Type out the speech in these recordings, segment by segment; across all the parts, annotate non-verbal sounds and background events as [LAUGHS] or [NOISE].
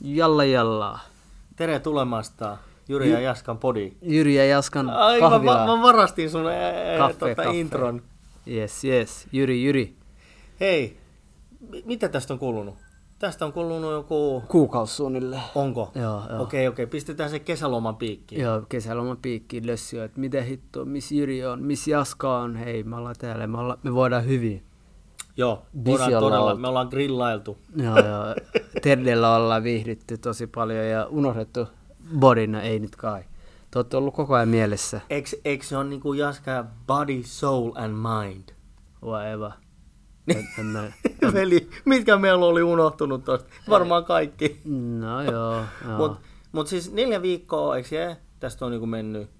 Jalla jalla. Tere tulemasta Jyri ja Jaskan podi. Jyri ja Jaskan Ai, mä, kahvila. mä, mä varastin sun ää, Kaffe, tota, kaffe. intron. Yes, yes. Jyri, Jyri. Hei, mi- mitä tästä on kulunut? Tästä on kulunut joku... Kuukausi suunnilleen. Onko? Joo, joo. Okei, okei. Pistetään se kesäloman piikkiin. Joo, kesäloman piikkiin lössiä, että mitä hittoa, missä Jyri on, missä Jaska on. Hei, me ollaan täällä, me, ollaan, me voidaan hyvin. Joo, voidaan todella, oltu. me ollaan grillailtu. Joo, joo. [LAUGHS] Terdellä ollaan viihdytty tosi paljon ja unohdettu bodina, ei nyt kai. Te olette ollut koko ajan mielessä. Eikö, eikö se on niinku Jaska body, soul and mind? Whatever. [LAUGHS] Mä, Veli, mitkä meillä oli unohtunut tosta? Varmaan kaikki. no joo, joo. Mutta mut siis neljä viikkoa, eikö se? Tästä on niinku mennyt.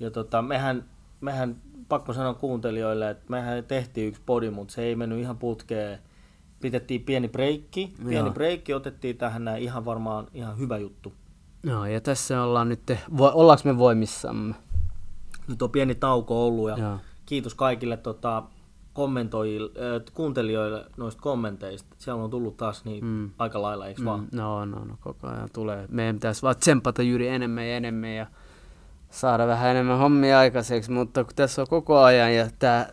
Ja tota, mehän, mehän, pakko sanoa kuuntelijoille, että mehän tehtiin yksi podi, mutta se ei mennyt ihan putkeen. Pitettiin pieni breikki. Pieni Joo. breikki otettiin tähän näin ihan varmaan ihan hyvä juttu. Joo, ja tässä ollaan nyt, vo, ollaanko me voimissamme? Nyt on pieni tauko ollut ja Joo. kiitos kaikille tota, kommentoijille, äh, kuuntelijoille noista kommenteista. Siellä on tullut taas niin mm. aika lailla, eikö vaan? Mm, no, no, no, koko ajan tulee. Meidän pitäisi vaan tsempata Jyri enemmän ja enemmän ja saada vähän enemmän hommia aikaiseksi, mutta kun tässä on koko ajan ja tämä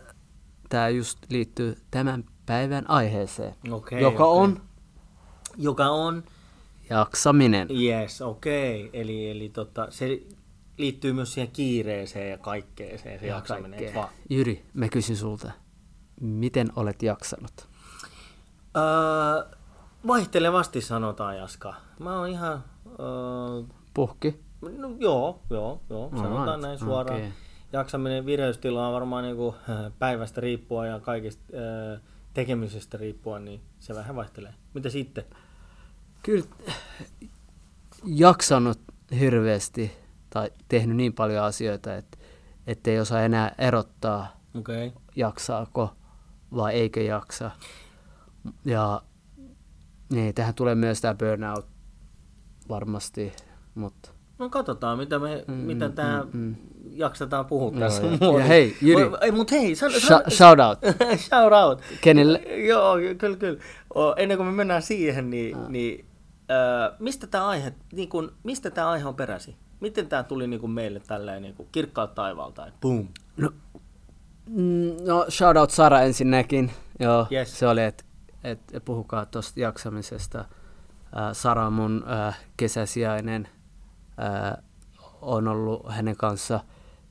tää just liittyy tämän päivän aiheeseen, Okei, joka okei. on Joka on jaksaminen. Yes, okei. Okay. Eli, eli tota, se liittyy myös siihen kiireeseen ja kaikkeeseen, se Ja jaksaminen, kaikkea. vaan? Jyri, mä kysyn sulta, miten olet jaksanut? Öö, vaihtelevasti sanotaan, Jaska. Mä oon ihan... Öö, Puhki? no, joo, joo, joo, sanotaan Alright, näin suoraan. okei. Jaksaminen vireystila on varmaan niinku, äh, [LAUGHS] päivästä riippuen ja kaikista äh, tekemisestä riippuen, niin se vähän vaihtelee. Mitä sitten? Kyllä jaksanut hirveästi tai tehnyt niin paljon asioita, että ettei osaa enää erottaa. Okay. jaksaako vai eikö jaksa. Ja niin, tähän tulee myös tämä burnout varmasti, mutta No katsotaan, mitä, me, mm, mitä tää mm, mm. Jaksetaan puhua Joo, tässä. ja- ja hei, Jyri. Ei, mut hei, sano, Sh- shout out. [LAUGHS] Shout out. Kenelle? Joo, kyllä, kyllä. O, ennen kuin me mennään siihen, niin, niin äh, mistä tämä aihe, niin kun, mistä tämä aihe on peräisin? Miten tämä tuli niin kun meille tälleen niin kun kirkkaalta taivaalta? Boom. No, mm, no shout out Sara ensinnäkin. Joo, Yes. se oli, että et, et puhukaa tuosta jaksamisesta. Ää, Sara on mun ää, kesäsijainen. Ää, on ollut hänen kanssa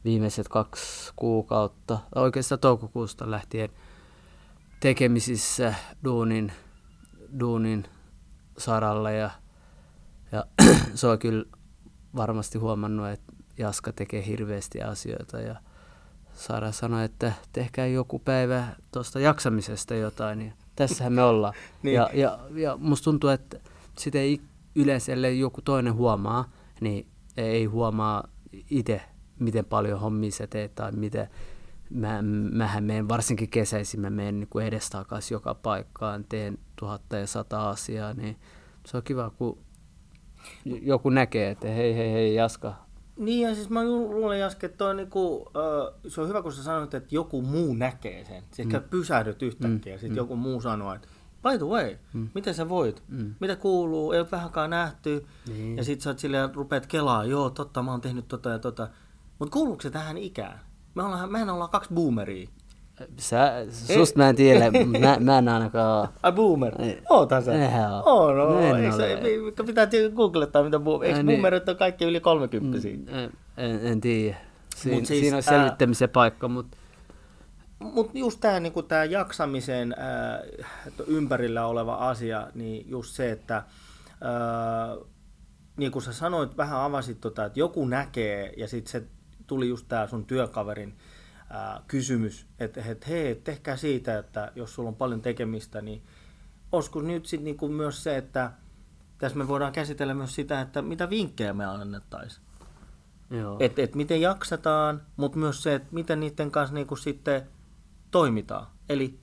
viimeiset kaksi kuukautta, oikeastaan toukokuusta lähtien tekemisissä duunin, duunin saralla ja, ja [CLEARS THROAT] se on kyllä varmasti huomannut, että Jaska tekee hirveästi asioita ja Sara sanoi, että tehkää joku päivä tuosta jaksamisesta jotain. Ja tässähän me ollaan. [LAUGHS] Niin. ja, ja, ja musta tuntuu, että sitä ei yleensä, ellei joku toinen huomaa, niin ei huomaa itse, miten paljon hommia sä teet tai mitä. Mä, mähän menen varsinkin kesäisin, mä menen niin edestakaisin joka paikkaan, teen tuhatta ja sata asiaa, niin se on kiva, kun joku näkee, että hei, hei, hei, Jaska, Niin ja siis mä luulen Jaske, että toi niinku, äh, se on hyvä kun sä sanoit, että joku muu näkee sen. Siis mm. pysähdyt yhtäkkiä ja sitten mm. joku muu sanoo, että by the way, mm. miten sä voit? Mm. Mitä kuuluu? Ei ole vähänkään nähty. Niin. Ja sit sä oot silleen, rupeat kelaa, joo totta, mä oon tehnyt tota ja tota. Mutta kuuluuko se tähän ikään? Me ollaan, mehän ollaan kaksi boomeria. Sä, susta mä en tiedä, mä, mä en ainakaan... Ai boomer? Ootan sä. Eihän oo. Oo, no, En eikö se, ole. mi- pitää googlettaa mitä boomer. Eikö niin. boomerit on kaikki yli 30 En, en, en tiedä. Siin, Mut siis, siinä on ää- selvittämisen paikka, mutta Mutta just tämä niinku tää jaksamisen ää, ympärillä oleva asia, niin just se, että ää, niin kuin sä sanoit, vähän avasit tota, että joku näkee ja sitten se tuli just tämä sun työkaverin ää, kysymys, että et, hei, tehkää siitä, että jos sulla on paljon tekemistä, niin olisiko nyt sitten niinku myös se, että tässä me voidaan käsitellä myös sitä, että mitä vinkkejä me annettaisiin. Että et miten jaksataan, mutta myös se, että miten niiden kanssa niinku sitten toimitaan. Eli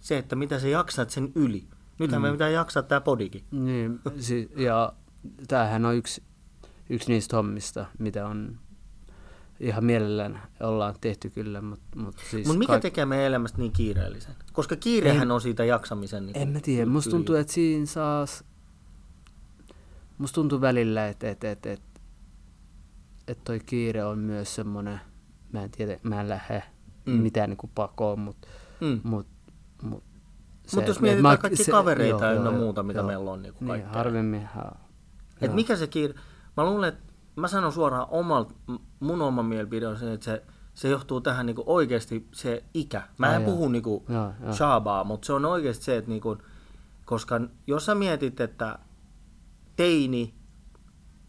se, että mitä sä jaksat sen yli. Nythän mm. me pitää jaksaa tämä podikin. Niin, si, ja tämähän on yksi, yksi niistä hommista, mitä on ihan mielellään ollaan tehty kyllä, mutta mut siis Mutta mikä kaik- tekee meidän elämästä niin kiireellisen? Koska kiirehän on siitä jaksamisen... Niin En mä tiedä, musta tuntuu, että siinä saas... musta tuntuu välillä, että et, et, et, et toi kiire on myös semmoinen, mä en tiedä, mä en lähde mm. mitään niinku pakoon, mutta Mm. mut, mut Mutta jos et mietitään mä- kaikki se- kavereita joo, ynnä joo, muuta, mitä joo. meillä on niinku niin, kaikkea. harvemminhan. Et joo. mikä se kiire? Mä luulen, että mä sanon suoraan omalta, mun oma mielipide on se, että se, se johtuu tähän niinku oikeasti se ikä. Mä Ai en joo. puhu niinku Joo, joo. shabaa, mutta se on oikeasti se, että niinku, koska jos sä mietit, että teini,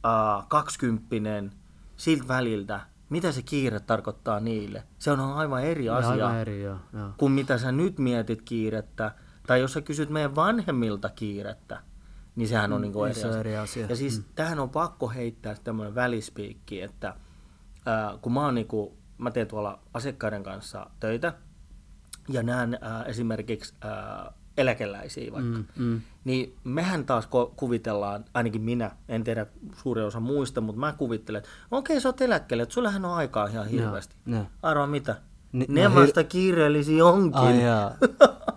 äh, kaksikymppinen, siltä väliltä, mitä se kiire tarkoittaa niille? Se on aivan eri asia Aivan eri, joo, joo. kuin mitä sä nyt mietit kiirettä. Tai jos sä kysyt meidän vanhemmilta kiirettä, niin sehän on niinku niin eri se on asia. eri asia. Ja siis Mm. tähän on pakko heittää tämmöinen välispiikki, että ää, kun mä, oon niinku, mä teen tuolla asiakkaiden kanssa töitä ja näen ää, esimerkiksi ää, eläkeläisiä vaikka, Mm, mm. niin mehän taas ko- kuvitellaan, ainakin minä, en tiedä suuri osa muista, mutta mä kuvittelen, että okei sä oot eläkkeelle, että sullähän on aikaa ihan hirveästi. Joo. Arvaa mitä? Ni- ne no hir- kiireellisiä onkin. Ai [LAUGHS]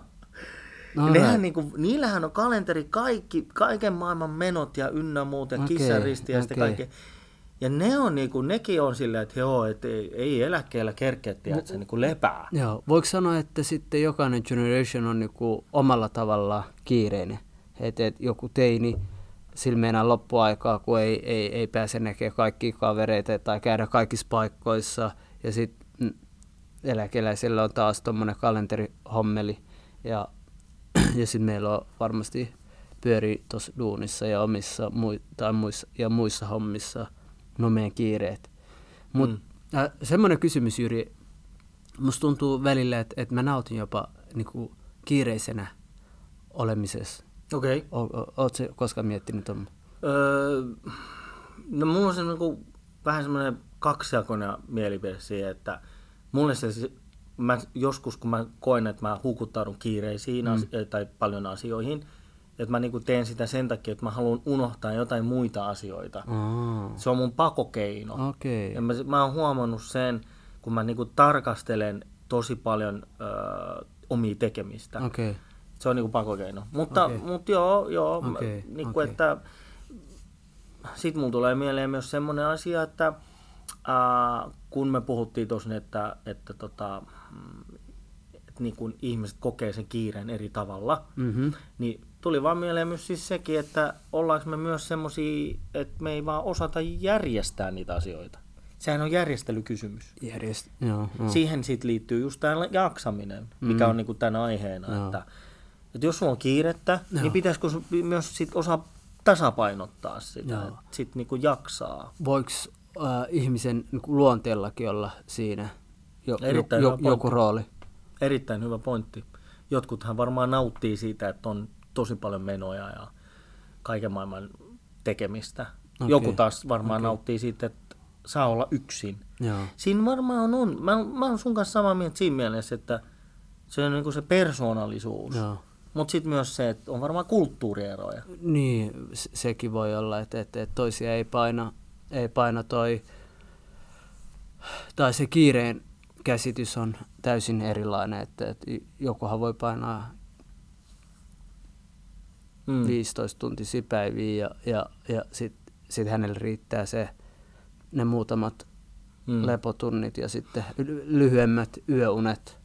No, Nehän right. niinku, niillähän on kalenteri kaikki, kaiken maailman menot ja ynnä muuta, Okei, kissaristi ja okei. kaikki. Ja ne on niinku, nekin on silleen, että joo, et ei, ei eläkkeellä kerkeä, että se niinku lepää. Joo, voiko sanoa, että sitten jokainen generation on niinku omalla tavallaan kiireinen? Että et joku teini, sillä meinaa loppuaikaa, kun ei, ei, ei pääse näkemään kaikkia kavereita tai käydä kaikissa paikkoissa. Ja sitten eläkeläisillä on taas tuommoinen kalenterihommeli. Ja, ja sitten meillä on varmasti pyörii tuossa duunissa ja omissa mui, tai muissa, ja muissa hommissa no meidän kiireet. Mutta Mm. äh, semmoinen kysymys, Jyri, musta tuntuu välillä, että, että mä nautin jopa niinku, kiireisenä olemisessa. Okei. Okay. O, o, ootko koskaan miettinyt tuon? Öö, no mulla on se niinku, vähän semmoinen kaksijakoinen mielipide siihen, että mulle se- mä, joskus kun mä koen, että mä hukuttaudun kiireisiin mm. asi- tai paljon asioihin, että mä niinku teen sitä sen takia, että mä haluan unohtaa jotain muita asioita. Aa, Se on mun pakokeino. Okei. Ja mä, mä oon huomannut sen, kun mä niinku tarkastelen tosi paljon ö, omia tekemistä. Okei. Se on niinku pakokeino. Mutta, okay. mut joo, joo okay. niinku, okei. että sit mulla tulee mieleen myös semmoinen asia, että ää, kun me puhuttiin tuossa, että, että tota, että niin kun ihmiset kokee sen kiireen eri tavalla, Mm-hmm. niin tuli vaan mieleen myös siis sekin, että ollaanko me myös semmoisia, että me ei vaan osata järjestää niitä asioita. Sehän on järjestelykysymys. Järjest... Joo, joo. Siihen sitten liittyy just tämä jaksaminen, mikä Mm. on niinku tämän aiheena. Joo. Että, että jos sulla on kiirettä, Joo. niin pitäisikö myös sit osaa tasapainottaa sitä, Joo. että sit niinku jaksaa. Voiko äh, ihmisen niinku, luonteellakin olla siinä jo, Erittäin jo, joku pointti. rooli? Erittäin hyvä pointti. Jotkuthan varmaan nauttii siitä, että on tosi paljon menoja ja kaiken maailman tekemistä. Okei. Joku taas varmaan Okei. nauttii siitä, että saa olla yksin. Joo. Siinä varmaan on, mä, mä oon sun kanssa samaa mieltä siinä mielessä, että se on niinku se persoonallisuus. Joo. Mutta sitten myös se, että on varmaan kulttuurieroja. Niin, se- sekin voi olla, että, että, että toisia ei paina, ei paina toi, tai se kiireen käsitys on täysin erilainen, että, että jokuhan voi painaa Mm. 15 tuntisia päiviä ja, ja, ja sitten sit hänelle riittää se, ne muutamat Mm. lepotunnit ja sitten ly- lyhyemmät yöunet.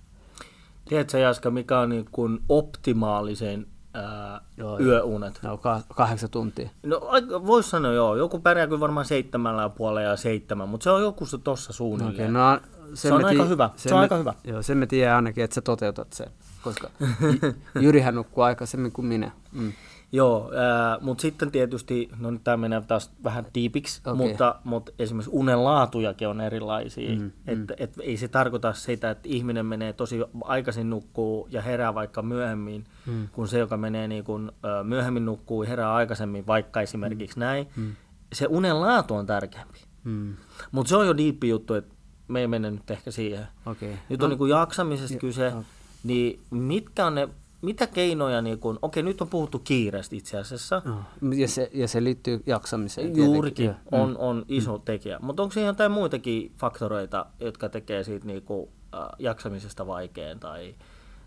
Tiedätkö Jaska, mikä on niin kuin optimaalisen ää, Joo, yöunet? Ne on ka- kahdeksan tuntia. No voisi sanoa joo, joku pärjää kyllä varmaan seitsemällä ja puolella ja seitsemän, mutta se on joku se tossa Okei, suunnilleen. no, Se on aika tii- hyvä, se on me- aika hyvä. Joo, sen me tiedän ainakin, että sä toteutat sen, koska [LAUGHS] Jyrihän nukkuu aikaisemmin kuin minä. Mm. Joo, ää, mutta sitten tietysti, no nyt tämä menee taas vähän diipiksi, Okei. mutta, mutta esimerkiksi unen laatujakin on erilaisia. Mm, Mm, et, et, ei se tarkoita sitä, että ihminen menee tosi aikaisin nukkuu ja herää vaikka myöhemmin, Mm. kun se, joka menee niin kun, myöhemmin nukkuu ja herää aikaisemmin, vaikka esimerkiksi mm. näin. Mm. Se unen laatu on tärkeämpi. Mm. Mutta se on jo diippi juttu, että me ei mennä nyt ehkä siihen. Okei. Nyt on niin jaksamisesta Jo- kyse, ok. niin mitkä on ne, mitä keinoja, niin kun, okei nyt on puhuttu kiireestä itse asiassa, Joo. Ja, se, ja se liittyy jaksamiseen. Juurikin tietenkin. Joo. on, on iso tekijä. Mutta onko siinä jotain muitakin faktoreita, jotka tekee siitä niinku, äh, jaksamisesta vaikean tai,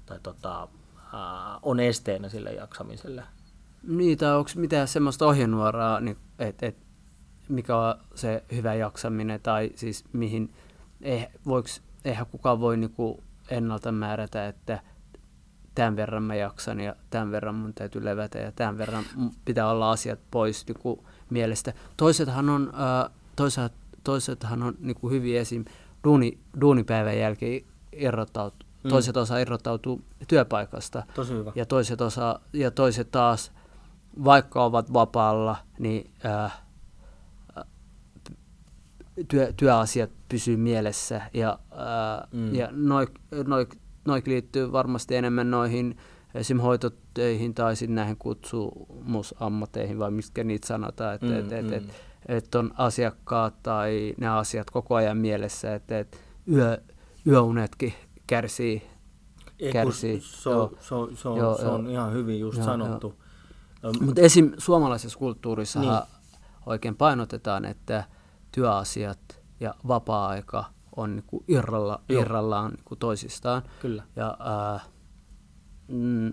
tai tota, äh, on esteenä sille jaksamiselle? Niin, tai onko mitään semmoista ohjenuoraa, niin, että et, mikä on se hyvä jaksaminen, tai siis mihin, eh, voiks, eihän kukaan voi niinku ennalta määrätä, että tämän verran mä jaksan ja tämän verran mun täytyy levätä ja tämän verran pitää olla asiat pois niin mielestä. Toisethan on, äh, toiset, toisethan on niin kuin hyvin esim. Duuni, duunipäivän jälkeen irrottautuu, mm. toiset osa irrottautuu työpaikasta. Tosi hyvä. Ja toiset, osa, ja toiset taas, vaikka ovat vapaalla, niin äh, työ, työasiat pysyy mielessä ja, ää, mm. ja noin noi, noi liittyy varmasti enemmän noihin esim. hoitotöihin tai sitten näihin kutsumusammateihin vai mistä niitä sanotaan, että mm, et, et, mm. et, et on asiakkaat tai ne asiat koko ajan mielessä, että et yö, yöunetkin kärsii. Ei, kärsii. Se, on, se, on, se, on, joo, se on ihan hyvin just joo, sanottu. Mutta esim. suomalaisessa kulttuurissa niin. oikein painotetaan, että työasiat ja vapaa-aika on niin kuin irralla, irrallaan niin kuin toisistaan. Kyllä. Ja ää, mm,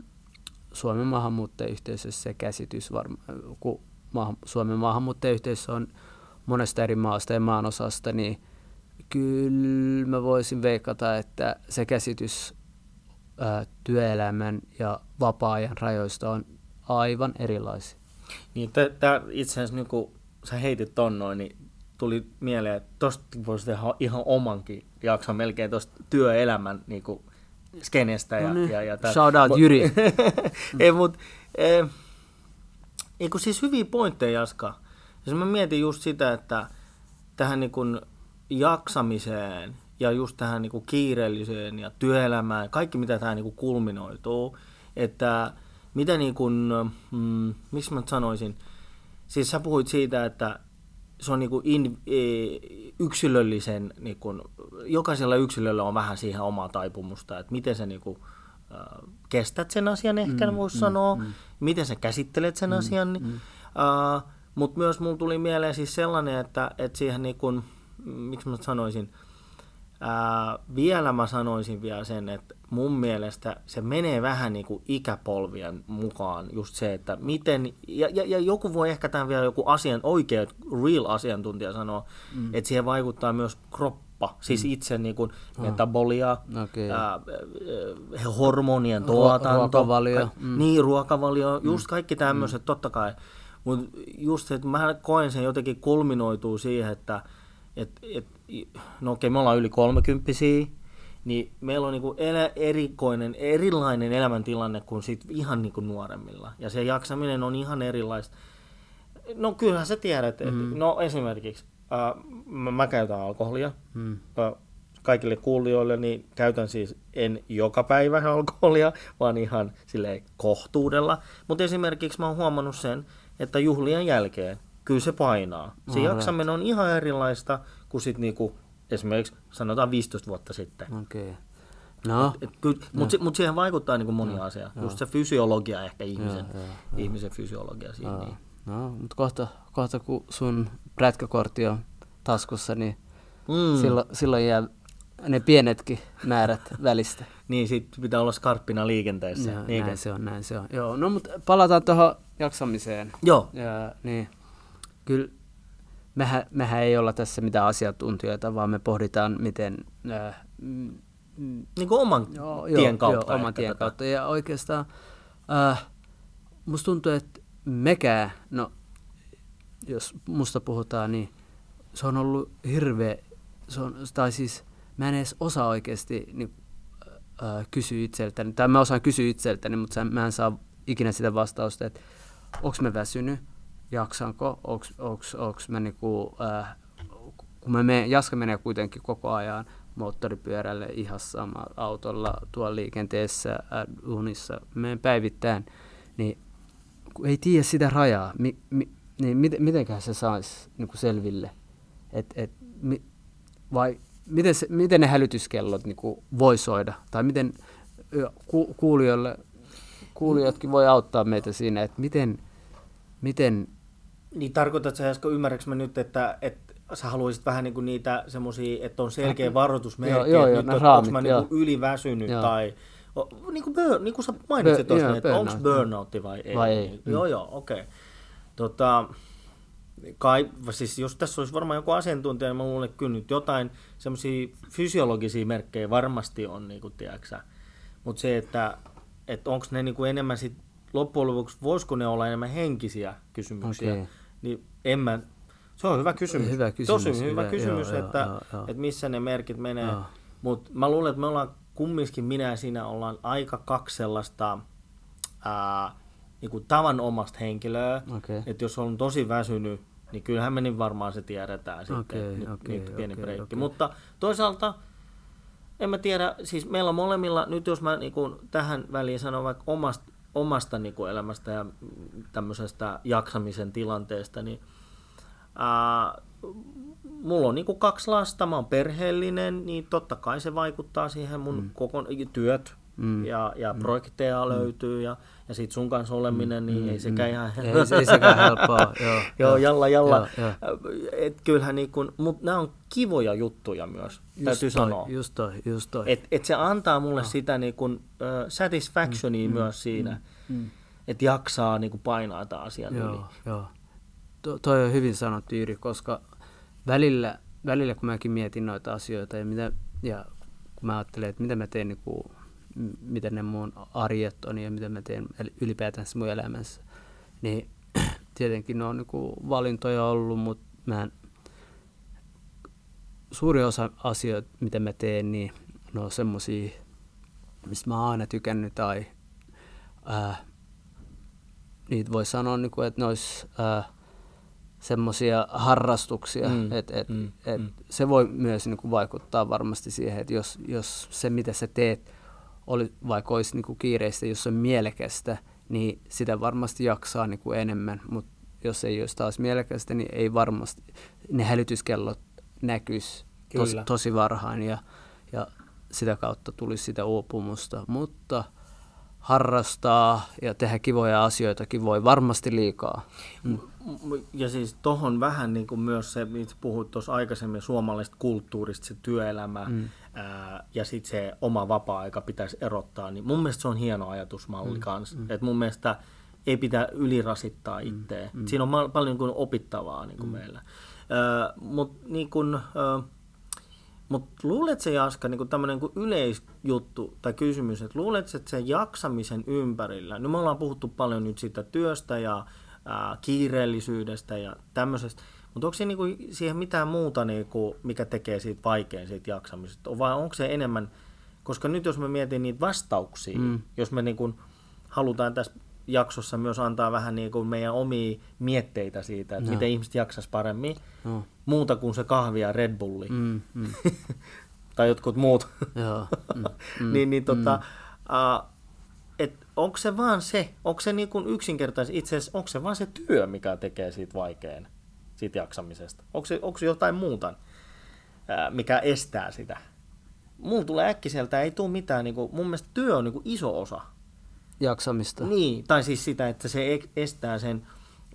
Suomen maahanmuuttajayhteisössä se käsitys, varma, kun maahan, Suomen maahanmuuttajayhteisö on monesta eri maasta ja maanosasta, niin kyllä mä voisin veikata, että se käsitys ää, työelämän ja vapaa-ajan rajoista on aivan erilaisia. Niin, tämä itse asiassa, niin kun sä heitit ton noin, niin tuli mieleen, että tosta voisi tehdä ihan omankin jakson melkein tuosta työelämän niin kuin, skenestä. Ja, no niin. ja, ja tästä. Shout out Jyri. [LAUGHS] Ei, mut, eh, ei, kun siis hyviä pointteja, Jaska. Jos mä mietin just sitä, että tähän niin kuin jaksamiseen ja just tähän niin kuin kiireelliseen ja työelämään, kaikki mitä tähän niin kuin kulminoituu, että mitä niin kuin, mm, miksi mä sanoisin, siis sä puhuit siitä, että se on niin kuin in, e, yksilöllisen, niin kuin, jokaisella yksilöllä on vähän siihen omaa taipumusta, että miten sä niin kuin, kestät sen asian ehkä mm, voisi mm, sanoa, mm. miten sä käsittelet sen mm, asian, mm. äh, mutta myös mulla tuli mieleen siis sellainen, että, että siihen niin kuin, miksi mä sanoisin, Ää, vielä mä sanoisin vielä sen, että mun mielestä se menee vähän niin kuin ikäpolvien mukaan just se, että miten, ja, ja, ja joku voi ehkä tämän vielä joku asian, oikea real asiantuntija sanoa, mm. että siihen vaikuttaa myös kroppa, siis mm. itse niin kuin oh. metabolia, okay. ää, hormonien tuotanto, ruokavalio, ka- mm. niin ruokavalio, just mm. kaikki tämmöiset mm. totta kai, mutta just se, että mä koen sen jotenkin kulminoituu siihen, että et, et, no okei, me ollaan yli kolmekymppisiä, niin meillä on niinku elä, erikoinen, erilainen elämäntilanne kuin sit ihan niinku nuoremmilla. Ja se jaksaminen on ihan erilaista. No kyllähän sä tiedät, että mm. no esimerkiksi äh, mä, mä käytän alkoholia. Mm. Äh, kaikille kuulijoille, niin käytän siis en joka päivä alkoholia, vaan ihan sille kohtuudella. Mutta esimerkiksi mä oon huomannut sen, että juhlien jälkeen kyllä se painaa. Se no, jaksaminen on ihan erilaista kuin sit niinku esimerkiksi sanotaan 15 vuotta sitten. Okei. Okay. No. Mutta no. mut siihen vaikuttaa niin moni no. asia. No. Just se fysiologia ehkä ihmisen, ja, ja, ihmisen fysiologia siinä. No, niin. no mutta kohta, kohta kun sun prätkäkortti on taskussa, niin mm. silloin, silloin jää ne pienetkin määrät [LAUGHS] välistä. niin, sitten pitää olla skarppina liikenteessä. Joo, näin se on, näin se on. Joo, no mutta palataan tuohon jaksamiseen. Joo. Ja, niin, kyllä mehän, mehän ei olla tässä mitään asiantuntijoita, vaan me pohditaan, miten... Äh, mm, niin kuin oman joo, tien kautta. Joo, oman tien tätä. kautta. Ja oikeastaan äh, musta tuntuu, että mekään, no jos musta puhutaan, niin se on ollut hirveä, se on, tai siis mä en edes osaa oikeasti niin, äh, kysyä itseltäni, tai mä osaan kysyä itseltäni, mutta mä en saa ikinä sitä vastausta, että onko mä väsynyt, jaksanko, onko mä niinku, äh, kun mä menen, Jaska menee kuitenkin koko ajan moottoripyörälle ihan sama autolla tuolla liikenteessä, äh, unissa, menen päivittäin, niin kun ei tiedä sitä rajaa, mi, mi, niin miten, mitenköhän se saisi niin selville, et, et, mi, vai miten, se, miten ne hälytyskellot niin voi soida, tai miten ku, kuulijoille, kuulijatkin voi auttaa meitä siinä, että miten, miten niin tarkoitatko sä, Jasko, ymmärrätkö mä nyt, että, että sä haluaisit vähän niin kuin niitä semmoisia, että on selkeä varoitusmerkki, joo, joo, joo, että nyt onko mä niin yliväsynyt joo. tai O, niin, kuin burn, niin kuin sä mainitsit tuossa, joo, että onko burnout. burnoutti vai ei. Vai ei, Niin, mm. Joo, joo, okei. Okay. Tota, kai, siis jos tässä olisi varmaan joku asiantuntija, niin mä luulen, että kyllä nyt jotain semmoisia fysiologisia merkkejä varmasti on, niin kuin, tiedätkö Mutta se, että, että onko ne niin kuin enemmän sit, loppujen lopuksi, voisiko ne olla enemmän henkisiä kysymyksiä, Okei. Niin en mä, se on hyvä kysymys. Hyvä kysymys, Tosi hyvä, hyvä, kysymys, joo, että, joo, joo. että missä ne merkit menee. Mutta mä luulen, että me ollaan kumminkin, minä ja sinä ollaan aika kaksi sellaista ää, niin kuin tavanomasta henkilöä. Okei. Että jos on tosi väsynyt, niin kyllähän me niin varmaan se tiedetään sitten. Okei, nyt, okei, nyt pieni okei, breikki. okei. Mutta toisaalta en mä tiedä, siis meillä on molemmilla, nyt jos mä niin kuin tähän väliin sanon vaikka omasta, omasta niin kuin elämästä ja tämmöisestä jaksamisen tilanteesta, niin ää, mulla on niin kuin kaksi lasta, mä oon perheellinen, niin totta kai se vaikuttaa siihen mun mm. koko, työt mm. ja, ja mm. projekteja löytyy ja, ja sit sun kanssa oleminen, niin ei sekään ihan Ei, se- ei sekään [LAUGHS] helppoa, [LAUGHS] joo. Joo, jalla, jalla. Joo, Et kyllähän niin kun, mutta nämä on kivoja juttuja myös, Just täytyy toi, sanoa. Just toi, just toi. Et, et se antaa mulle sitä niin kun, uh, satisfactionia mm, myös siinä, mm, että jaksaa niin painaa tämän asian yli. Joo, joo. To, toi on hyvin sanottu Jyri, koska välillä, välillä kun mäkin mietin noita asioita ja, mitä, ja kun mä ajattelen, että mitä mä teen, niin miten ne mun arjet on ja mitä mä teen eli ylipäätään mun elämässä, niin [CLEARS THROAT] tietenkin ne on niin kuin valintoja ollut, mutta mä en, suuri osa asioita, mitä mä teen, niin ne on semmosia, mistä mä oon aina tykännyt tai ää, niitä voi sanoa, niin kuin, että ne olisi äh, semmoisia harrastuksia, Mm, että et, mm, et mm. se voi myös niin kuin, vaikuttaa varmasti siihen, että jos, jos se mitä sä teet oli, vaikka olisi niin kuin, kiireistä, jos on mielekästä, niin sitä varmasti jaksaa niin kuin, enemmän, mutta jos ei olisi taas mielekästä, niin ei varmasti, ne hälytyskellot näkyisi tos, tosi varhain ja, ja sitä kautta tulisi sitä uupumusta, mutta harrastaa ja tehdä kivoja asioitakin voi varmasti liikaa. Mm. Ja siis tohon vähän niin kuin myös se, mitä puhuit tuossa aikaisemmin suomalaisesta kulttuurista, se työelämä mm. Ää, ja sitten se oma vapaa-aika pitäisi erottaa, niin mun mielestä se on hieno ajatusmalli mm. kanssa. Mm. Että mun mielestä ei pitää ylirasittaa itseä. Mm. Siinä on ma- paljon niin kuin opittavaa niin kuin mm. meillä. Mutta niin kuin, ö, mut luulet se Jaska, niin tämmöinen niin yleisjuttu tai kysymys, että luulet että sen jaksamisen ympärillä, no me ollaan puhuttu paljon nyt siitä työstä ja ää, kiireellisyydestä ja tämmöisestä, mutta onko se niinku siihen mitään muuta, niinku, mikä tekee siitä vaikean siitä jaksamisesta, vai onko se enemmän, koska nyt jos mä mietin niitä vastauksia, mm. jos me niinku halutaan tässä jaksossa myös antaa vähän niinku meidän omia mietteitä siitä, että no. miten ihmiset jaksaisi paremmin, No. muuta kuin se kahvi ja Red Bulli, Mm, mm, [LAUGHS] tai jotkut muut, joo, [LAUGHS] mm, mm, niin, niin tota, mm. uh, et onko se vaan se, onko se niin kuin yksinkertaisesti, itse asiassa onko se vaan se työ, mikä tekee siitä vaikean, siitä jaksamisesta? Onko se, onko se jotain muuta, mikä estää sitä? Mulla tulee äkkiseltä, ei tule mitään, niin kuin, mun mielestä työ on niin kuin iso osa. jaksamista. Niin, tai siis sitä, että se estää sen,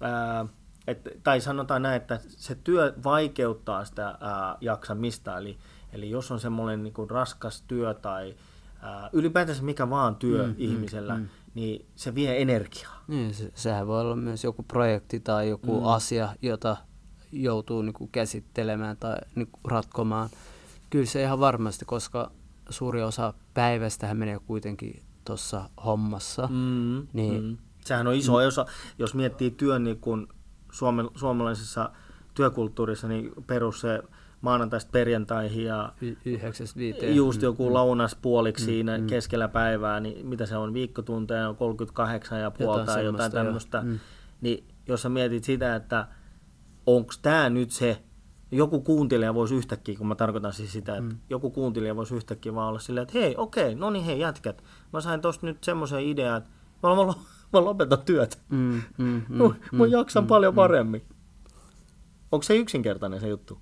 ää, et, tai sanotaan näin, että se työ vaikeuttaa sitä ää, jaksamista, eli, eli jos on semmoinen niin kuin raskas työ tai ää, ylipäätänsä mikä vaan työ mm, ihmisellä, mm, mm. niin se vie energiaa. Niin, se, sehän voi olla myös joku projekti tai joku mm. asia, jota joutuu niinku käsittelemään tai niinku ratkomaan. Kyllä se ihan varmasti, koska suuri osa päivästähän menee kuitenkin tuossa hommassa. Mm, Niin- mm. Sehän on iso osa, jos miettii työn niin kun suome, suomalaisessa työkulttuurissa, niin perus se maanantaista perjantaihin ja Y- yhdeksästä viiteen. just joku lounas puoliksi siinä keskellä päivää, niin mitä se on, viikkotunteja on 38 ja puolta Jotain tai jotain tämmöistä. Mm. Niin jos sä mietit sitä, että onko tämä nyt se, joku kuuntelija voisi yhtäkkiä, kun mä tarkoitan siis sitä, että mm. joku kuuntelija voisi yhtäkkiä vaan olla silleen, että hei, okei, no niin hei jätkät, mä sain tosta nyt semmoisen idean, että mä, mä, lo- [LAUGHS] mä lopetan työt. Mm, mm, Mm, [LAUGHS] mm, mä jaksan paljon paremmin. Onko se yksinkertainen se juttu?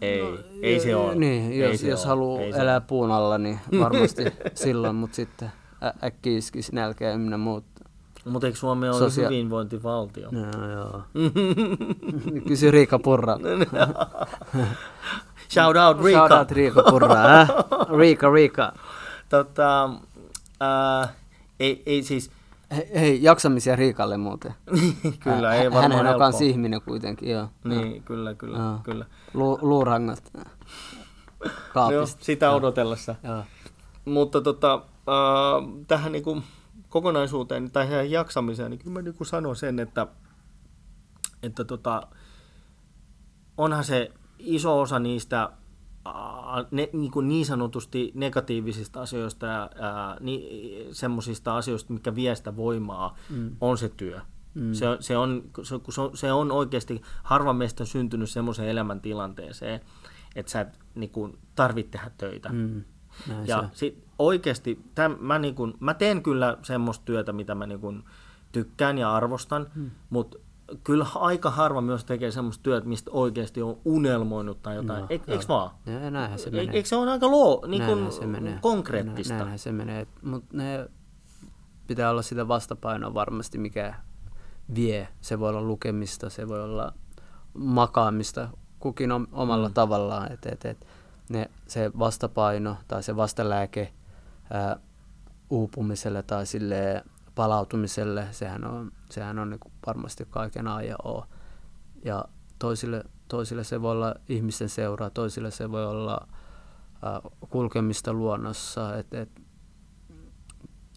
Ei, no, ei se ole. Niin, ei jos, se jos ole. haluaa Ei se elää puun alla, niin varmasti [LAUGHS] silloin, mutta sitten ä- äkkiä iskisi nälkeä ynnä muut. Mutta eikö Suomi ole Sosia- hyvinvointivaltio? [LAUGHS] [LAUGHS] No, joo. Kysy Riika Purra. Shout out Riika. Shout out Riika Purra, äh? Riika, Riika. tota, ää, ei, ei siis, Hei, hei jaksamisia Riikalle muuten. [LAUGHS] kyllä, ei varmaan Hänen on kans ihminen kuitenkin, joo. Niin, kyllä, kyllä, Joo. kyllä. Lu, luurangot Joo, kaapista. sitä odotellessa. Joo. Mutta tota, äh, tähän niinku kokonaisuuteen tai jaksamiseen, niin kyllä mä niinku sanon sen, että, että tota, onhan se iso osa niistä ne, niin, kuin niin sanotusti negatiivisista asioista ja äh, ni, semmoisista asioista, mikä vie sitä voimaa, mm. on se työ. Mm. Se, on- se, on, se, se, on, se on oikeasti, harva meistä on syntynyt semmoiseen elämäntilanteeseen, että sä et niin kuin, tarvit tehdä töitä. Mm. Näin Ja se. sit oikeasti, täm, mä, niin kun, mä teen kyllä semmoista työtä, mitä mä niin kun tykkään ja arvostan, hmm. mutta kyllä aika harva myös tekee semmoista työtä, mistä oikeasti on unelmoinut tai jotain. No, Eik, joo. eiks vaan? Ja näinhän se menee. Eikö se ole aika loo, niin kun se menee. konkreettista? Nä- Näinhän se menee, mutta ne pitää olla sitä vastapainoa varmasti, mikä vie. Se voi olla lukemista, se voi olla makaamista, kukin omalla mm. tavallaan. Et, et, et, ne, se vastapaino tai se vastalääke ää, uupumiselle tai sille palautumiselle, sehän on, sehän on niinku varmasti kaiken A ja O. Ja toisille, toisille se voi olla ihmisten seuraa, toisille se voi olla ää, kulkemista luonnossa. Et, et,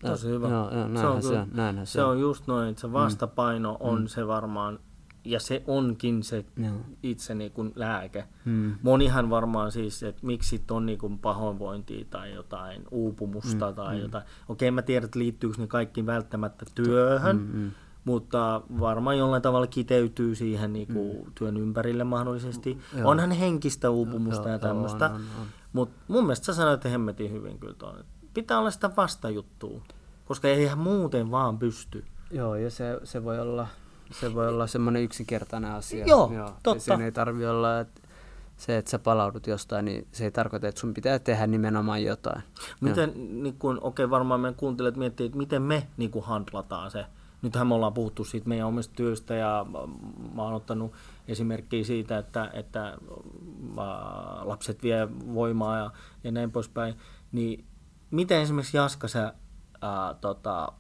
Tosi hyvä. Joo, joo, Se on se, on, näinhän Se on just noin, että se vastapaino mm. on se varmaan, ja se onkin se Joo. itse niin kuin lääke. Mm. Monihan varmaan siis, että miksi on niinku pahoinvointia tai jotain uupumusta mm, tai mm. jotain. Okei, mä tiedän, että liittyykö ne kaikki välttämättä työhön, Mm, mm. mutta varmaan jollain tavalla kiteytyy siihen niinku mm. työn ympärille mahdollisesti. Joo. Onhan henkistä uupumusta Joo, ja tämmöistä, mutta mun mielestä sä sanoit hemmetin hyvin kyllä tuon. Pitää olla sitä vastajuttua, koska eihän muuten vaan pysty. Joo, ja se, se voi olla, se voi olla semmoinen yksinkertainen asia. Joo, Ja totta. Siinä ei tarvi olla, että se, että sä palaudut jostain, niin se ei tarkoita, että sun pitää tehdä nimenomaan jotain. Miten, niin kun, okei, varmaan meidän kuuntelijat miettii, että miten me niin kun handlataan se. Nythän me ollaan puhuttu siitä meidän omasta työstä ja mä oon ottanut esimerkkiä siitä, että, että lapset vie voimaa ja, ja näin poispäin. Niin miten esimerkiksi Jaska sä ää, tota,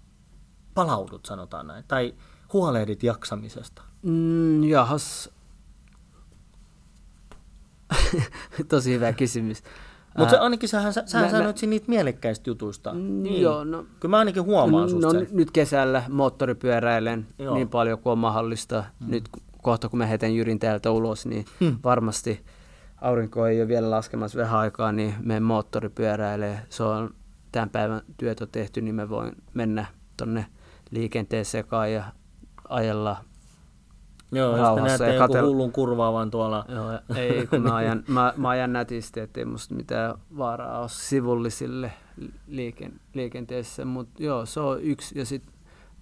palaudut, sanotaan näin, tai huolehdit jaksamisesta? Mm, jahas. [LAUGHS] Tosi hyvä kysymys. Mutta ainakin sähän, sä, sähän mä- mä- sanoit siinä niitä mielekkäistä jutuista. Mm, joo, no- Kyllä mä ainakin huomaan susta no, sen. nyt kesällä moottoripyöräilen Joo. niin paljon kuin on mahdollista. Mm. Nyt kohta kun mä heitän Jyrin täältä ulos, niin Hmm. varmasti aurinko ei ole vielä laskemassa vähän aikaa, niin menen moottoripyöräilee. Se on tämän päivän työt on tehty, niin mä voin mennä tonne liikenteen sekaan ja ajella. Joo, jos te rauhassa näette ja joku katel- hullun kurvaavan tuolla. Joo, ei kun mä ajan, mä, mä ajan nätisti, ettei musta mitään vaaraa ole sivullisille liiken, liikenteessä. Mutta joo, se on yksi. Ja sitten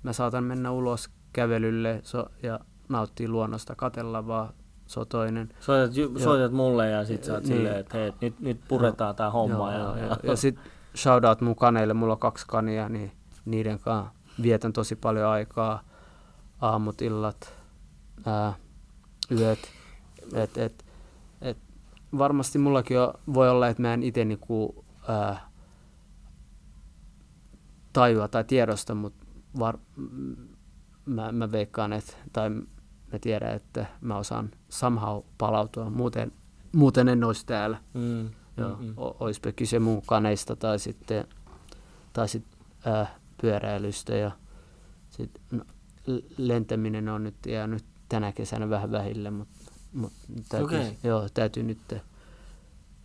mä saatan mennä ulos kävelylle so, ja nauttia luonnosta, katella vaan. Se on toinen. Soitat, ju- soitat mulle ja sit sä oot Niin. silleen, että hei, nyt, nyt puretaan tää homma. Joo, ja, joo, ja, ja sitten shoutout mun kaneille, mulla on kaksi kania, niin niiden kanssa vietän tosi paljon aikaa. Aamut, illat, ää, yöt. Et, et, et, varmasti mullakin on, voi olla, että mä en itse niinku, ää, tajua tai tiedosta, mutta var, mä, mä veikkaan, että, tai mä tiedän, että mä osaan somehow palautua. Muuten, muuten en olisi täällä. mm, Joo, mm, mm. o- oispa kyse mun kaneista tai sitten tai sit, äh, pyöräilystä ja sit, no, lentäminen on nyt jäänyt tänä kesänä vähän vähille, mutta mut, täytyy, Okei. joo, täytyy nyt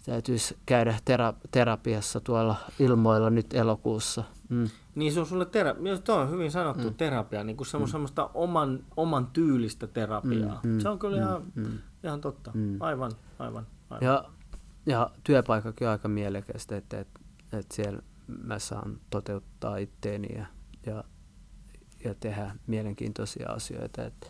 täytyisi käydä tera, terapiassa tuolla ilmoilla nyt elokuussa. Mm. Niin se on sulle terapia, tuo on hyvin sanottu mm. terapia, niin kuin semmo, semmoista oman, oman tyylistä terapiaa. Mm, mm, se on kyllä mm, ihan, mm. ihan totta. Mm. Aivan, aivan, aivan. Ja, ja työpaikkakin on aika mielekästä, että, että, että siellä mä saan toteuttaa itteeni ja, ja, ja tehdä mielenkiintoisia asioita. Että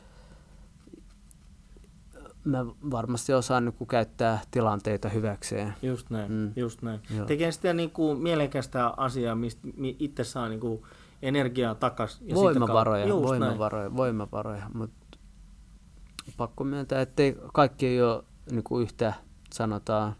mä varmasti osaan niin käyttää tilanteita hyväkseen. Just näin, Mm. just näin. Joo. Tekee sitä niin kuin mielekästä asiaa, mistä mi- itse saa niin kuin energiaa takas. Ja voimavaroja, kautta- just näin. voimavaroja, voimavaroja, mutta pakko myöntää, että kaikki ei ole niin kuin yhtä, sanotaan,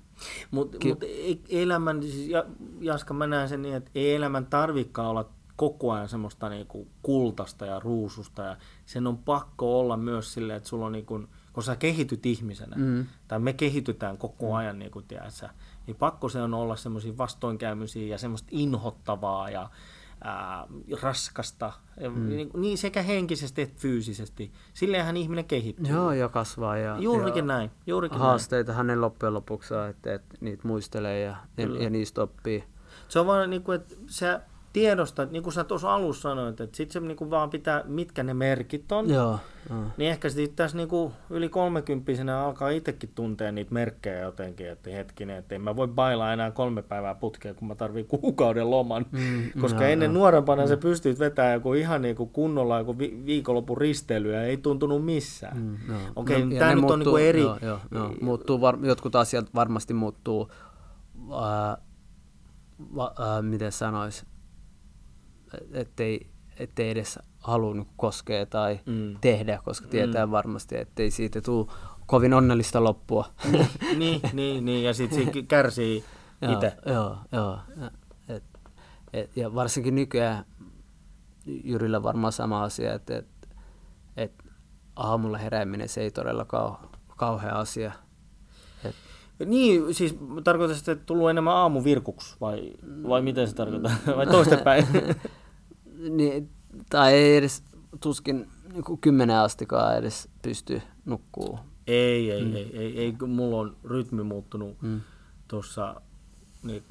Mutta Ki- mut ei- elämän, siis ja, Jaska, mä näen sen niin, että ei elämän tarvikaan olla koko ajan semmoista niinku kultasta ja ruususta. Ja sen on pakko olla myös silleen, että sulla on niinku, kun sä kehityt ihmisenä, Mm. tai me kehitytään koko ajan, niin kuin tiedätkö, niin pakko se on olla semmoisia vastoinkäymisiä ja semmoista inhottavaa ja ää, raskasta, ja niin, niin sekä henkisesti että fyysisesti. Silleenhän ihminen kehittyy. Joo, ja kasvaa. Ja, Juurikin ja näin, juurikin näin. haasteita hänen loppujen lopuksi että, että niitä muistelee ja, ja, Kyllä. ja niistä oppii. Se on vaan niin kuin, että sä tiedostat, niin kuin sä tuossa alussa sanoit, että sit se niin kuin vaan pitää, mitkä ne merkit on. Joo. Niin ehkä sitten tässä niin kuin yli kolmekymppisenä alkaa itsekin tuntea niitä merkkejä jotenkin, että hetkinen, että en mä voi bailaa enää kolme päivää putkea, kun mä tarviin kuukauden loman. Mm, Koska joo, ennen joo. nuorempana mm. sä pystyt vetämään joku ihan niin kuin kunnolla joku vi- viikonlopun risteily ja ei tuntunut missään. Mm, joo. Okei, ja tää ne nyt on niinku eri- Joo, joo, joo. Muuttuu var, jotkut asiat varmasti muuttuu, ää, va, ää, miten sanois, ettei, ettei edes halua niinku koskea tai Mm. tehdä, koska tietää varmasti, ettei siitä tule kovin onnellista loppua. niin, niin, niin, ja sitten se kärsii [LAUGHS] itse. Joo, joo, joo. Et, et, ja varsinkin nykyään Jyrillä varmaan sama asia, että et, et aamulla herääminen se ei todellakaan ole kauhea asia. Et, Niin, siis tarkoitatko että tullut enemmän aamuvirkuksi vai, vai miten se tarkoittaa? Vai toistepäin? [LAUGHS] niin, tai ei edes tuskin niin kymmenen astikaan edes pysty nukkuu. ei, ei, mm. ei, ei, ei, kun mulla on rytmi muuttunut Mm. tuossa niin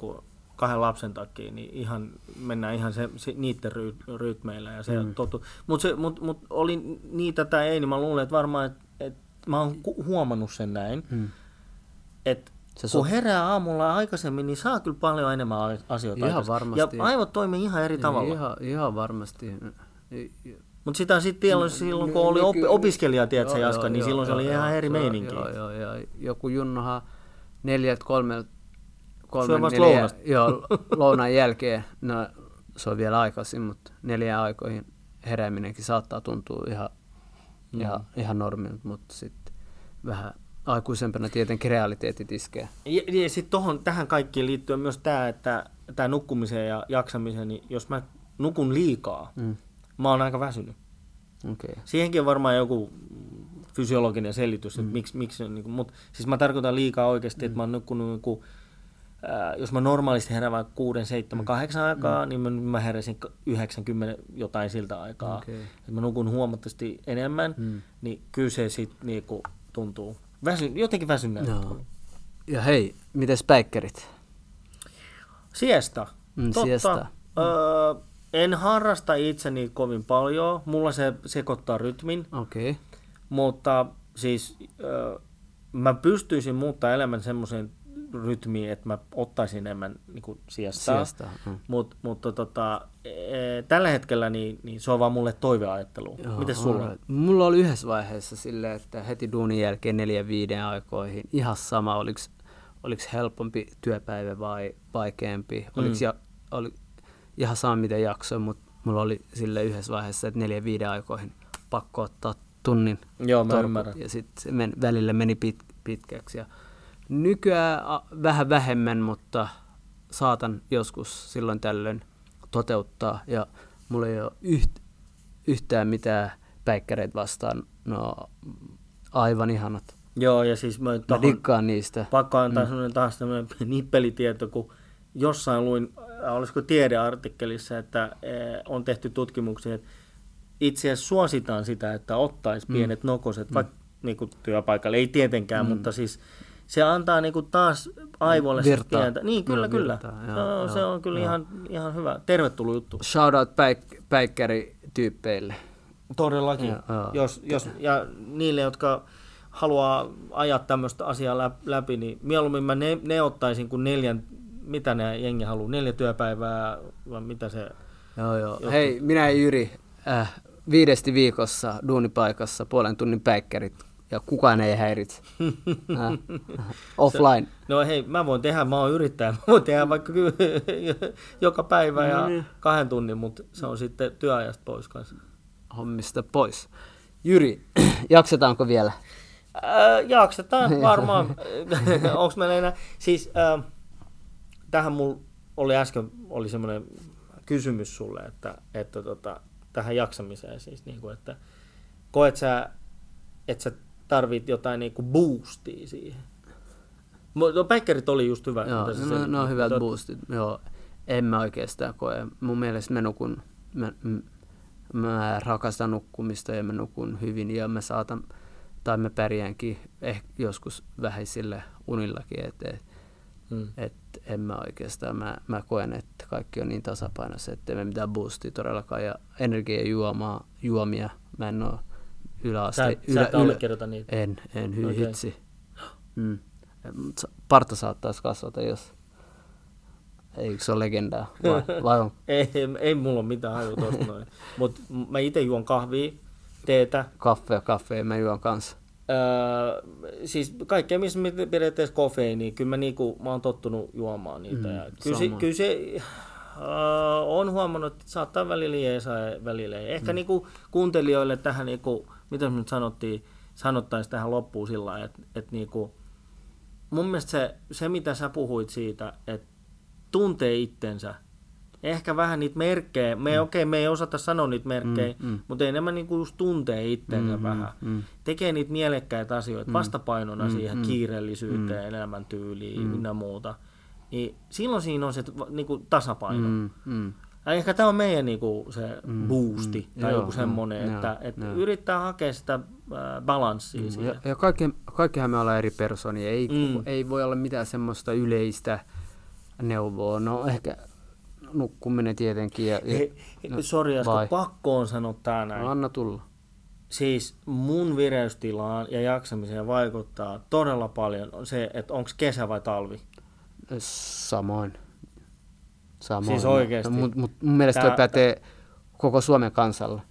kahden lapsen takia, niin ihan, mennään ihan se, se, niiden ry, rytmeillä ja se mm. totu. Mutta se, mut, mut oli niitä tai ei, niin mä luulen, että varmaan, että et, mä oon huomannut sen näin, Mm. että Se kun herää aamulla aikaisemmin, niin saa kyllä paljon enemmän asioita Ihan aikaisemmin. varmasti. Ja aivot toimii ihan eri tavalla. Ihan, ihan varmasti. Mutta sitä sitten silloin, silloin kun oli op- opiskelija, tiedätkö, Jaska, joo, niin joo, silloin se joo, oli joo, ihan eri joo, meininki. Joo, joo, joo. Joku junnohan neljältä kolmelta kolmen, Syö vasta neljä, lounasta. [LAUGHS] joo, [LAUGHS] lounan jälkeen, no se on vielä aikaisin, mutta neljään aikoihin herääminenkin saattaa tuntua ihan, Mm. ihan, ihan normilta, mutta sitten vähän aikuisempana tietenkin realiteetit iskee. Ja, ja sitten tähän kaikkiin liittyy myös tämä, että tämä nukkumiseen ja jaksamiseen, niin jos mä nukun liikaa, Mm. mä oon aika väsynyt. Okay. Siihenkin on varmaan joku fysiologinen selitys, että miksi, miksi niin mutta siis mä tarkoitan liikaa oikeasti, että mä oon nukkunut joku, ää, jos mä normaalisti herään vaikka 6, 7, 8 aikaa, niin mä, mä heräsin 90 jotain siltä aikaa. Okei. että mä nukun huomattavasti enemmän, Mm. niin kyllä se sitten niinku tuntuu väsy, jotenkin väsyneeltä. Joo. Ja hei, mites päikkerit? Siesta. Mm, Totta. siesta. Öö, en harrasta itseni kovin paljon. Mulla se sekoittaa rytmin, Okei. Okay. mutta siis öö, mä pystyisin muuttaa elämän semmoiseen rytmiin, että mä ottaisin enemmän niin kuin siestaa. Siesta. Mm. Mut, mutta tota, e, tällä hetkellä niin, niin se on vaan mulle toiveajattelu. Joo, Miten sulla on? alright. Mulla oli yhdessä vaiheessa silleen, että heti duunin jälkeen neljän viiden aikoihin ihan sama, oliko oliko helpompi työpäivä vai vaikeampi, Mm. oliko ja, oli ihan sama miten jaksoin, mutta mulla oli sille yhdessä vaiheessa, että neljän viiden aikoihin pakko ottaa tunnin Joo, mä ja sitten välillä meni pit, pitkäksi. Ja nykyään vähän vähemmän, mutta saatan joskus silloin tällöin toteuttaa ja mulla ei ole yht, yhtään mitään päikkäreitä vastaan. No aivan ihanat. Joo, ja siis mä, Mä tohon, dikkaan niistä. pakko antaa mm. taas tämmöinen [LAUGHS] nippelitieto, kun jossain luin, äh, olisiko tiedeartikkelissa, että äh, on tehty tutkimuksia, että itse asiassa suositaan sitä, että ottaisi pienet nokoset, mm. vaikka niin kuin työpaikalle, ei tietenkään, mm. mutta siis se antaa niin kuin taas aivoille Virtaa. pientä. Niin, kyllä, Kyllä, kyllä. virtaa, joo, Joo, se on kyllä joo. ihan, ihan hyvä. Tervetullut juttu. Shout out päik- päikkärityyppeille. Todellakin. Joo, joo. Jos, jos, ja niille, jotka haluaa ajaa tämmöistä asiaa läp- läpi, niin mieluummin mä ne, ne ottaisin kuin neljän, mitä ne jengi haluaa, neljä työpäivää, vai mitä se... Joo, joo. Jotkut- Hei, minä ja Jyri, äh, viidesti viikossa duunipaikassa puolen tunnin päikkärit ja kukaan ei häiritse. [LAUGHS] äh, offline. No hei, mä voin tehdä, mä oon yrittäjä, mä voin tehdä vaikka [LAUGHS] joka päivä ja No niin. kahden tunnin, mutta se on sitten työajasta pois kanssa. hommista pois. Jyri, [CLEARS THROAT] jaksetaanko vielä? Äh, jaksetaan [LAUGHS] varmaan. Onko meillä enää? Siis äh, tähän mulla oli äsken oli semmoinen kysymys sulle, että, että tota, tähän jaksamiseen siis, niin kuin, että koet sä, että sä tarvit jotain niin kuin boostia siihen? No, päikkärit oli just hyvä. Joo, no, no hyvät Tot- boostit. Joo, en mä oikeastaan koe. Mun mielestä mä nukun, mä, mä rakastan nukkumista ja mä nukun hyvin ja mä saatan, tai mä pärjäänkin ehkä joskus vähäisillä unillakin, että et, Mm. et en mä oikeastaan, mä, mä koen, että kaikki on niin tasapainossa, että ei me mitään boostia todellakaan ja energiajuomaa, juomia, mä en oo Sä, yläaste, et- sä et allekirjoita niitä. en, en hy, Okei. okay. hitsi. Mm. Parta saattaisi kasvata, jos... Eikö se ole legendaa? Vai, [LAUGHS] vai on Ei, ei, ei mulla ole mitään hajua tosta [LAUGHS] noin. Mutta mä itse juon kahvia, teetä. kaffea, kaffea mä juon kanssa. Öö, siis kaikkea, missä me pidetään kofeiiniä, kyllä mä, niinku, mä oon tottunut juomaan niitä. Mm, ja kyllä, se, kyllä se, öö, on huomannut, että saattaa välillä jeesaa ja välillä ei. Ehkä mm. niinku, kuuntelijoille tähän, niinku, mitä me nyt sanottiin, sanottaisiin tähän loppuun sillä lailla, että, että niinku, mun mielestä se, se, mitä sä puhuit siitä, että tuntee itsensä, ehkä vähän niitä merkkejä, me, mm. okei, okay, me ei osata sanoa niitä merkkejä, Mm, mm. mutta enemmän niinku just tuntee itsensä Mm, vähän. mm. Tekee niitä mielekkäitä asioita vastapainona mm, siihen mm, kiireellisyyteen, elämäntyyliin mm. ynnä muuta. Niin silloin siinä on se t- niinku tasapaino. Mm. Mm, mm. Ja ehkä tämä on meidän niinku se Mm, boosti mm, tai joo, joku semmoinen, mm, että, että joo. yrittää hakea sitä balanssia mm, Ja, siihen. ja kaikki, kaikkihan me ollaan eri persoonia. Ei, Mm. mm. ei voi olla mitään semmoista yleistä neuvoa. No ehkä nukkuminen tietenkin. Ja, ja, no, sori, pakko on sanoa tää näin. no, anna tulla. Siis mun vireystilaan ja jaksamiseen vaikuttaa todella paljon se, että onko kesä vai talvi. Samoin. Samoin. Siis oikeesti? Mut, mut mun mielestä Tää, Tää- toi pätee koko Suomen kansalle.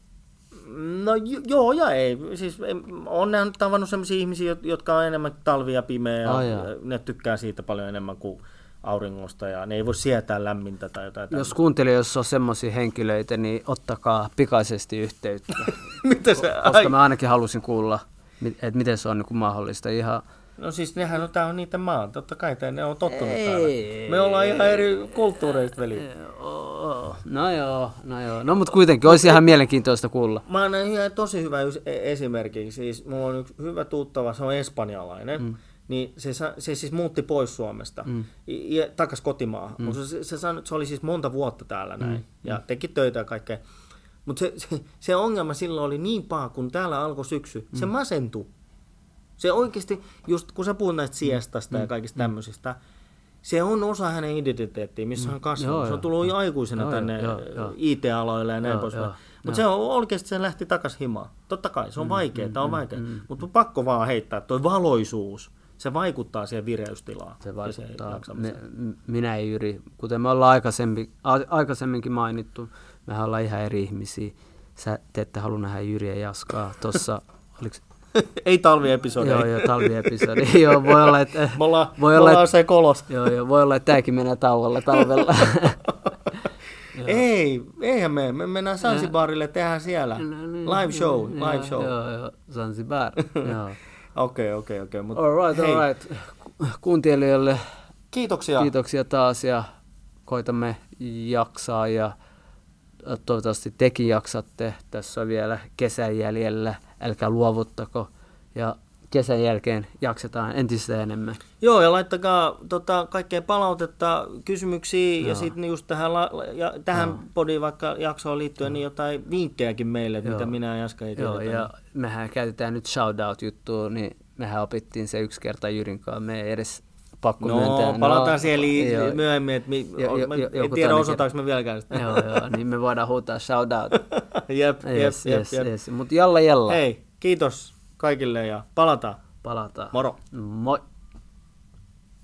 No jo- joo ja ei. Siis on nähnyt tavannut sellaisia ihmisiä, jot- jotka on enemmän talvia pimeä ja jaa. ne tykkää siitä paljon enemmän kuin auringosta ja ne ei voi sietää lämmintä tai jotain Jos tämmöistä. kuuntelijoissa on semmoisia henkilöitä, niin ottakaa pikaisesti yhteyttä. [LAUGHS] Mitä se? koska Ai, mä ainakin halusin kuulla, että miten se on niin kuin mahdollista. Ihan, no siis nehän on, tää on niiden maa. Totta kai te, ne on tottunut Ei. täällä. Me ollaan ihan eri kulttuureista, veli. No joo, no joo. No mutta kuitenkin olisi ihan mielenkiintoista kuulla. Mä annan ihan tosi hyvä e- esimerkki. Siis mulla on yksi hyvä tuttava, se on espanjalainen. Mm. Niin se, se siis muutti pois Suomesta mm. ja takas kotimaahan. Mm. Se, se, että se oli siis monta vuotta täällä näin mm. ja teki töitä ja kaikkea. Mutta se, se, se, ongelma silloin oli niin paha, kun täällä alkoi syksy. Se masentui. Se oikeasti, just kun sä puhut näistä siestasta mm. ja kaikista tämmöisistä, se on osa hänen identiteettiä, missä hän on kasvanut. Joo, se on joo. tullut jo aikuisena Joo, tänne joo, joo. IT-aloille ja näin Joo, poispäin. joo, Mutta se on oikeasti se lähti takas himaan. Totta kai, se on vaikeaa, mm, on vaikeaa. Mm, Mutta pakko vaan heittää, toi valoisuus, se vaikuttaa siihen vireystilaan. Se ja vaikuttaa. M- minä ja Jyri, kuten me ollaan aikaisemmin, aikaisemminkin mainittu, mehän ollaan ihan eri ihmisiä. Sä te ette halua nähdä Jyriä ja Jaskaa tuossa, [LAUGHS] oliko [LAUGHS] Ei talviepisodi. Joo, joo, talviepisodi. [LAUGHS] joo, voi olla, että... Me ollaan, voi olla, että, se kolos. joo, joo, voi olla, että tämäkin menee tauolla talvella. [LAUGHS] Ei, eihän me. Me mennään Sansibarille, tehdään siellä. Live show, live show. No, Joo, joo, Zanzibar. joo. Okei, okei, okei. All right, all right. Kuuntelijoille Kiitoksia. kiitoksia taas ja koitamme jaksaa ja toivottavasti tekin jaksatte. Tässä on vielä kesän jäljellä, älkää luovuttako ja kesän jälkeen jaksetaan entistä enemmän. Joo, ja laittakaa tota, kaikkea palautetta, kysymyksiä ja Joo. sitten just tähän, la, ja, tähän Joo. podiin vaikka jaksoon liittyen, niin jotain vinkkejäkin meille, Joo. mitä minä ja Jaska ei Joo, ja mehän käytetään nyt shoutout-juttua, niin mehän opittiin se yksi kerta Jyrin kanssa. Me ei edes pakko No, myöntää. palataan siihen li- joo. myöhemmin, että mi, Jo- jo- en tiedä osataanko me vieläkään sitä. joo, joo, niin me voidaan huutaa shoutout. [LAUGHS] jep, jep, yes, jep, yes, jep. yes. Mutta jalla jalla. Hei, kiitos kaikille ja palataan. Palataan. Moro. Moi.